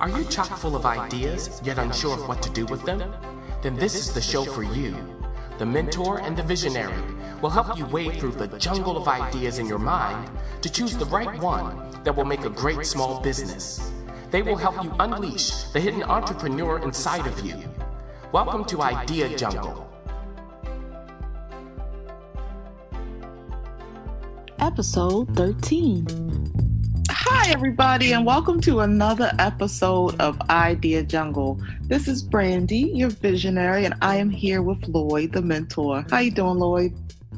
Are you chock full of ideas, yet unsure of what to do with them? Then this is the show for you. The mentor and the visionary will help you wade through the jungle of ideas in your mind to choose the right one that will make a great small business. They will help you unleash the hidden entrepreneur inside of you. Welcome to Idea Jungle. Episode 13. Hi, everybody, and welcome to another episode of Idea Jungle. This is Brandy, your visionary, and I am here with Lloyd, the mentor. How you doing, Lloyd?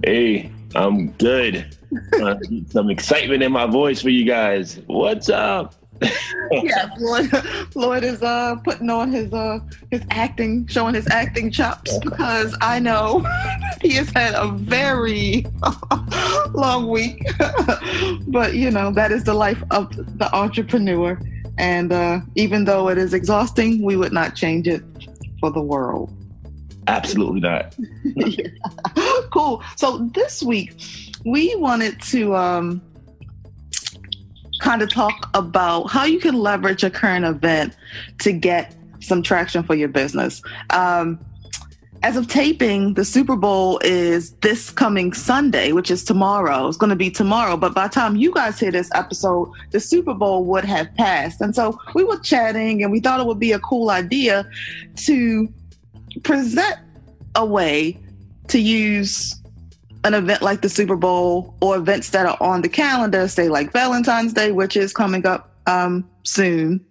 Hey, I'm good. uh, some excitement in my voice for you guys. What's up? yes, Lloyd, Lloyd is uh, putting on his uh, his acting, showing his acting chops because I know he has had a very long week. but you know that is the life of the entrepreneur, and uh, even though it is exhausting, we would not change it for the world. Absolutely not. yeah. Cool. So this week we wanted to. Um, kind of talk about how you can leverage a current event to get some traction for your business. Um, as of taping, the Super Bowl is this coming Sunday, which is tomorrow. It's going to be tomorrow. But by the time you guys hear this episode, the Super Bowl would have passed. And so we were chatting and we thought it would be a cool idea to present a way to use an event like the Super Bowl or events that are on the calendar, say like Valentine's Day, which is coming up um, soon,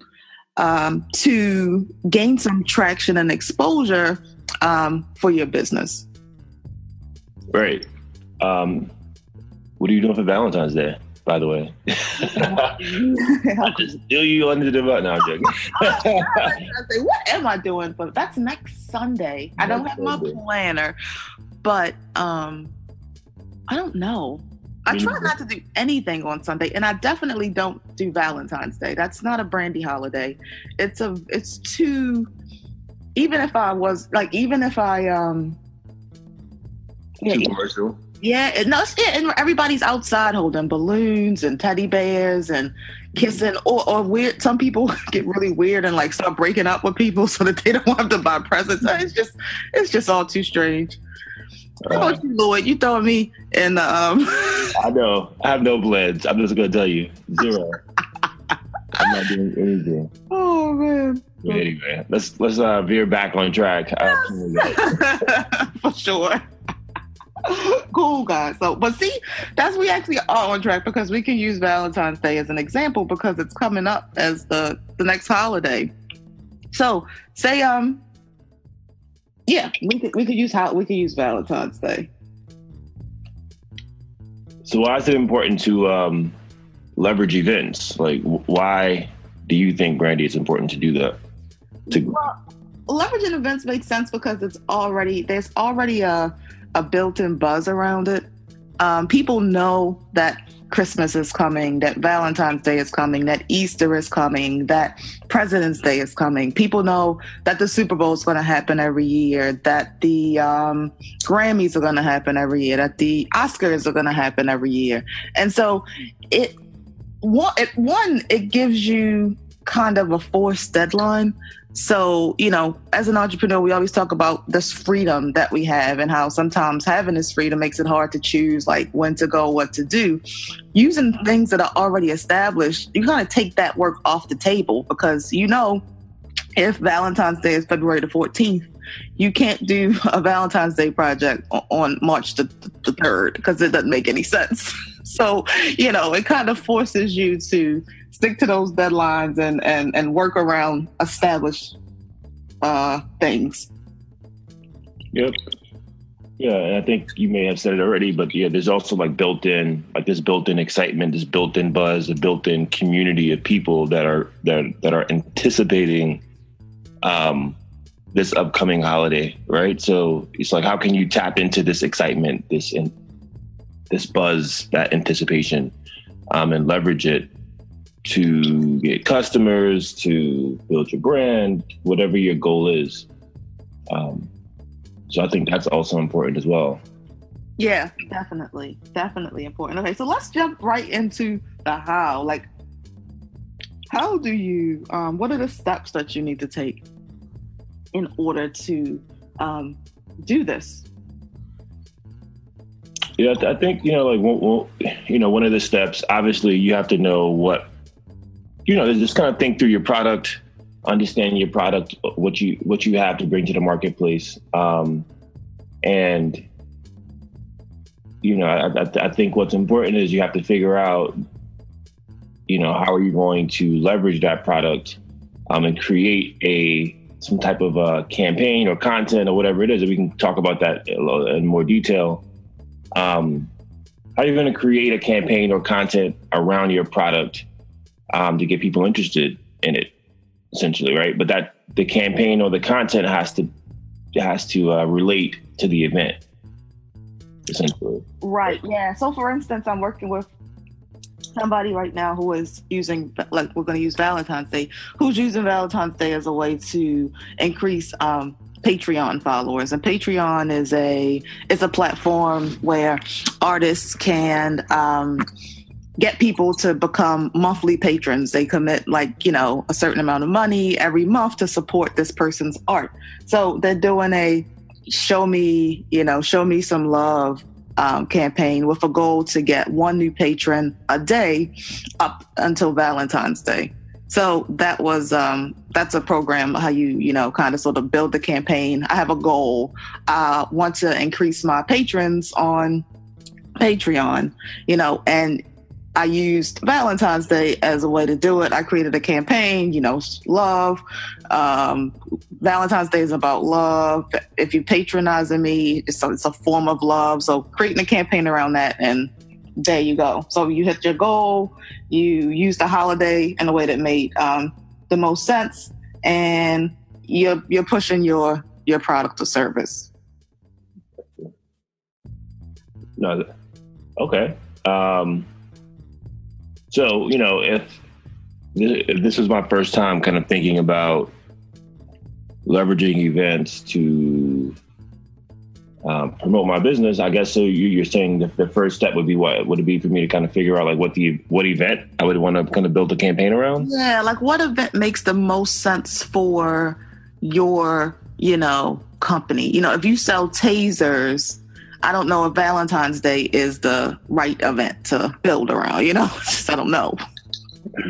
um, to gain some traction and exposure um, for your business. Right. Um, what are you doing for Valentine's Day? By the way, I just threw you under the button. No, I'm joking. I say, what am I doing? But that's next Sunday. I don't have my planner, but um, I don't know. I try not to do anything on Sunday, and I definitely don't do Valentine's Day. That's not a brandy holiday. It's a it's too. Even if I was like, even if I um. Yeah, too. Yeah, and no, yeah, and everybody's outside holding balloons and teddy bears and kissing, or, or weird. Some people get really weird and like start breaking up with people so that they don't have to buy presents. It's just, it's just all too strange. How about you, Lloyd? You throwing me in the um I know. I have no blends. I'm just gonna tell you. Zero. I'm not doing anything. Oh man. But anyway, let's let's uh, veer back on track. For sure. cool guys. So but see, that's we actually are on track because we can use Valentine's Day as an example because it's coming up as the the next holiday. So say um yeah, we could we could use how we could use Valentine's Day. So why is it important to um, leverage events? Like, why do you think, Brandy, it's important to do that? To well, leveraging events makes sense because it's already there's already a a built-in buzz around it. Um, people know that Christmas is coming, that Valentine's Day is coming, that Easter is coming, that President's Day is coming. People know that the Super Bowl is going to happen every year, that the um, Grammys are going to happen every year, that the Oscars are going to happen every year. And so it one, it one it gives you kind of a forced deadline so, you know, as an entrepreneur, we always talk about this freedom that we have and how sometimes having this freedom makes it hard to choose like when to go, what to do. Using things that are already established, you kind of take that work off the table because you know if Valentine's Day is February the 14th, you can't do a Valentine's Day project on March the, the 3rd because it doesn't make any sense. So, you know, it kind of forces you to stick to those deadlines and and and work around established uh, things. Yep. Yeah, and I think you may have said it already, but yeah, there's also like built-in, like this built-in excitement, this built-in buzz, a built-in community of people that are that that are anticipating um, this upcoming holiday, right? So it's like, how can you tap into this excitement, this in, this buzz, that anticipation, um, and leverage it to get customers, to build your brand, whatever your goal is. Um, so I think that's also important as well. Yeah, definitely. Definitely important. Okay, so let's jump right into the how. Like, how do you? Um, what are the steps that you need to take in order to um, do this? Yeah, I think you know, like, well, you know, one of the steps. Obviously, you have to know what, you know, just kind of think through your product, understand your product, what you what you have to bring to the marketplace, um, and you know, I, I, I think what's important is you have to figure out, you know, how are you going to leverage that product um, and create a some type of a campaign or content or whatever it is. We can talk about that in more detail. Um, how are you going to create a campaign or content around your product um, to get people interested in it, essentially, right? But that the campaign or the content has to has to uh, relate to the event essentially. Right. Yeah. So, for instance, I'm working with somebody right now who is using, like, we're going to use Valentine's Day, who's using Valentine's Day as a way to increase um, Patreon followers. And Patreon is a is a platform where artists can. Um, get people to become monthly patrons. They commit like, you know, a certain amount of money every month to support this person's art. So they're doing a show me, you know, show me some love um, campaign with a goal to get one new patron a day up until Valentine's Day. So that was um, that's a program how you you know kind of sort of build the campaign. I have a goal. I want to increase my patrons on Patreon, you know, and I used Valentine's Day as a way to do it. I created a campaign, you know, love. Um, Valentine's Day is about love. If you're patronizing me, it's a, it's a form of love. So creating a campaign around that, and there you go. So you hit your goal. You use the holiday in a way that made um, the most sense, and you're you're pushing your your product or service. No, okay. Um, so, you know, if, if this was my first time kind of thinking about leveraging events to um, promote my business, I guess so. You, are saying the, the, first step would be what would it be for me to kind of figure out like what the what event I would want to kind of build a campaign around? Yeah, like what event makes the most sense for your you know company? You know, if you sell tasers, I don't know if Valentine's Day is the right event to build around, you know? I don't know.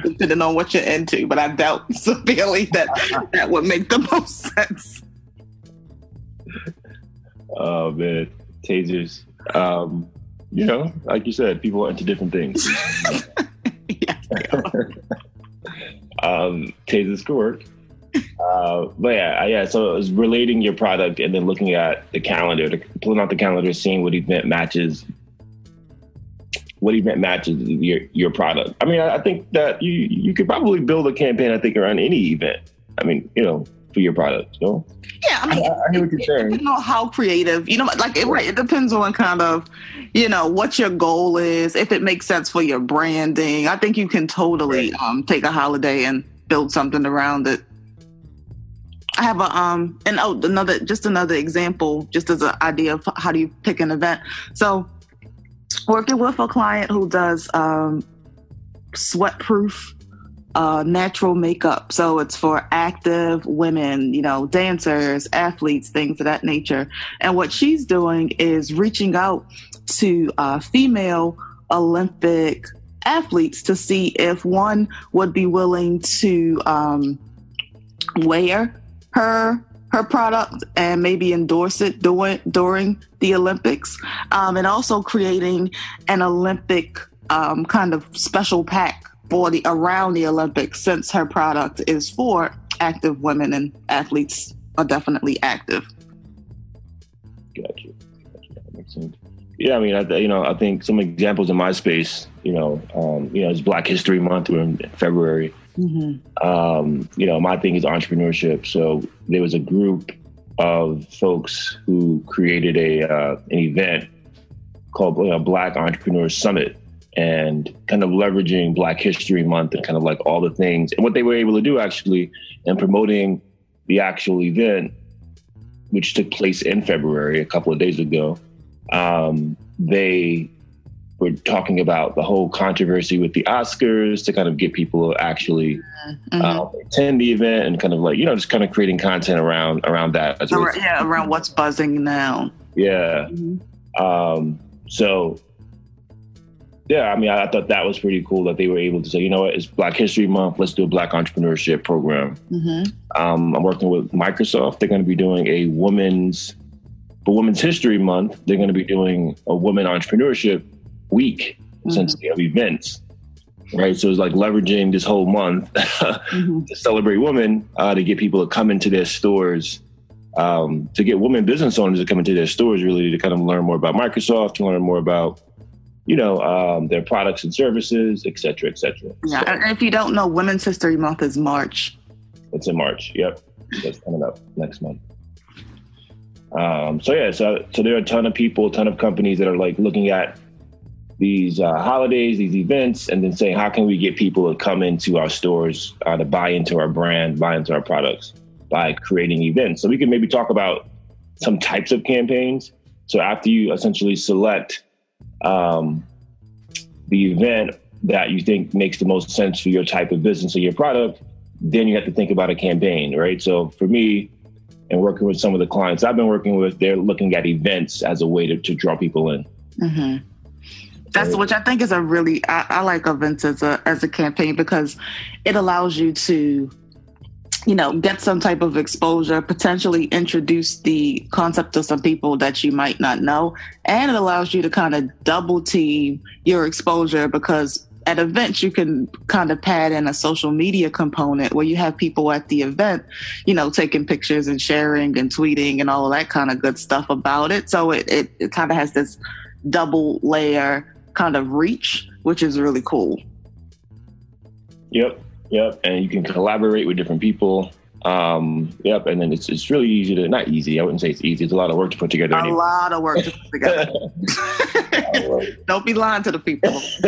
Depending on what you're into, but I doubt severely that that would make the most sense. Oh man, tasers. Um, you know, like you said, people are into different things. yeah. um, tasers could work. Uh, but yeah, yeah. So it was relating your product and then looking at the calendar, to, pulling out the calendar, seeing what event matches, what event matches your your product. I mean, I, I think that you you could probably build a campaign. I think around any event. I mean, you know, for your product. So yeah, I mean, I, I hear what you're saying. You know how creative. You know, like it, right. It depends on kind of, you know, what your goal is. If it makes sense for your branding, I think you can totally right. um, take a holiday and build something around it. I have a um and oh another just another example just as an idea of how do you pick an event. So working with a client who does um sweat proof uh, natural makeup. So it's for active women, you know, dancers, athletes, things of that nature. And what she's doing is reaching out to uh, female Olympic athletes to see if one would be willing to um, wear her her product and maybe endorse it during during the Olympics, um, and also creating an Olympic um, kind of special pack for the around the Olympics, since her product is for active women and athletes are definitely active. Gotcha. gotcha. That makes sense. Yeah, I mean, I, you know, I think some examples in my space, you know, um, you know, it's Black History Month. We're in February. Mm-hmm. Um, you know, my thing is entrepreneurship. So there was a group of folks who created a uh, an event called uh, Black Entrepreneur Summit, and kind of leveraging Black History Month and kind of like all the things and what they were able to do actually, and promoting the actual event, which took place in February a couple of days ago. Um, they we're talking about the whole controversy with the Oscars to kind of get people to actually Mhm. um, attend the event and kind of like you know just kind of creating content around around that as. Around- yeah, around what's buzzing now. Yeah. Mm-hmm. Um, so yeah, I mean, I, I thought that was pretty cool that they were able to say, you know what, it's Black History Month. Let's do a Black entrepreneurship program. hmm Um, I'm working with Microsoft. They're going to be doing a women's for Women's History Month. They're going to be doing a women entrepreneurship week, essentially of events. Right, so it's like leveraging this whole month hmm to celebrate women, uh, to get people to come into their stores, um, to get women business owners to come into their stores, really to kind of learn more about Microsoft, to learn more about, you know, um, their products and services, et cetera, et cetera. Yeah, So and if you don't know, Women's History Month is March. it's in March. Yep, that's coming up next month. Um, so yeah, so so there are a ton of people, a ton of companies that are like looking at these uh, holidays, these events, and then saying, how can we get people to come into our stores uh, to buy into our brand, buy into our products by creating events? So we can maybe talk about some types of campaigns. So after you essentially select um, the event that you think makes the most sense for your type of business or your product, then you have to think about a campaign, right? So for me, and working with some of the clients I've been working with, they're looking at events as a way to, to draw people in. hmm That's which I think is a really I, I like events as uh, a as a campaign because it allows you to, you know, get some type of exposure, potentially introduce the concept to some people that you might not know, and it allows you to kind of double team your exposure because at events you can kind of pad in a social media component where you have people at the event, you know, taking pictures and sharing and tweeting and all of that kind of good stuff about it. So it it, it kind of has this double layer kind of reach, which is really cool. Yep, yep. And you can collaborate with different people. Um, yep. And then it's it's really easy to not easy. I wouldn't say it's easy. It's a lot of work to put together. A Anyway. lot of work to put together. Don't be lying to the people.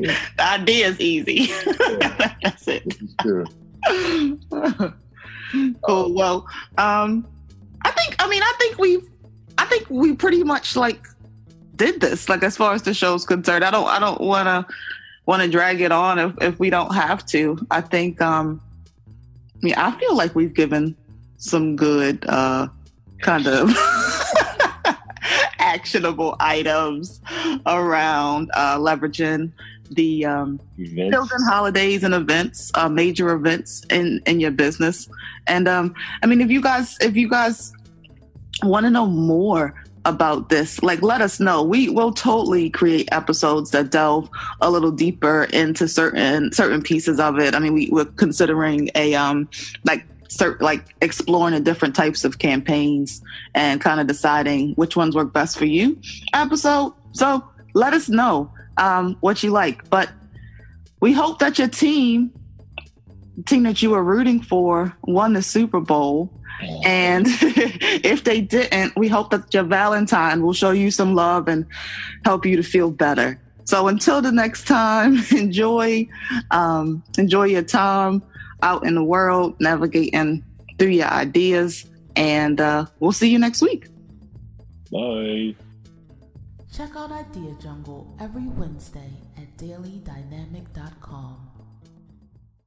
the idea is easy. That's it. Sure. cool. Well, um, I think. I mean, I think we've. I think we pretty much like did this. Like as far as the show's concerned, I don't. I don't want to want to drag it on if if we don't have to. I think. Um, I mean, I feel like we've given some good uh, kind of actionable items around uh, leveraging the um, Events. children holidays and events uh, major events in in your business and um i mean if you guys if you guys want to know more about this like let us know we will totally create episodes that delve a little deeper into certain certain pieces of it i mean we, we're considering a um like cert, like exploring the different types of campaigns and kind of deciding which ones work best for you episode so let us know um, what you like. But we hope that your team, team that you were rooting for, won the Super Bowl. And if they didn't, we hope that your Valentine will show you some love and help you to feel better. So until the next time, enjoy, um, enjoy your time out in the world, navigating through your ideas, and uh, we'll see you next week. Bye. Check out Idea Jungle every Wednesday at dailydynamic.com.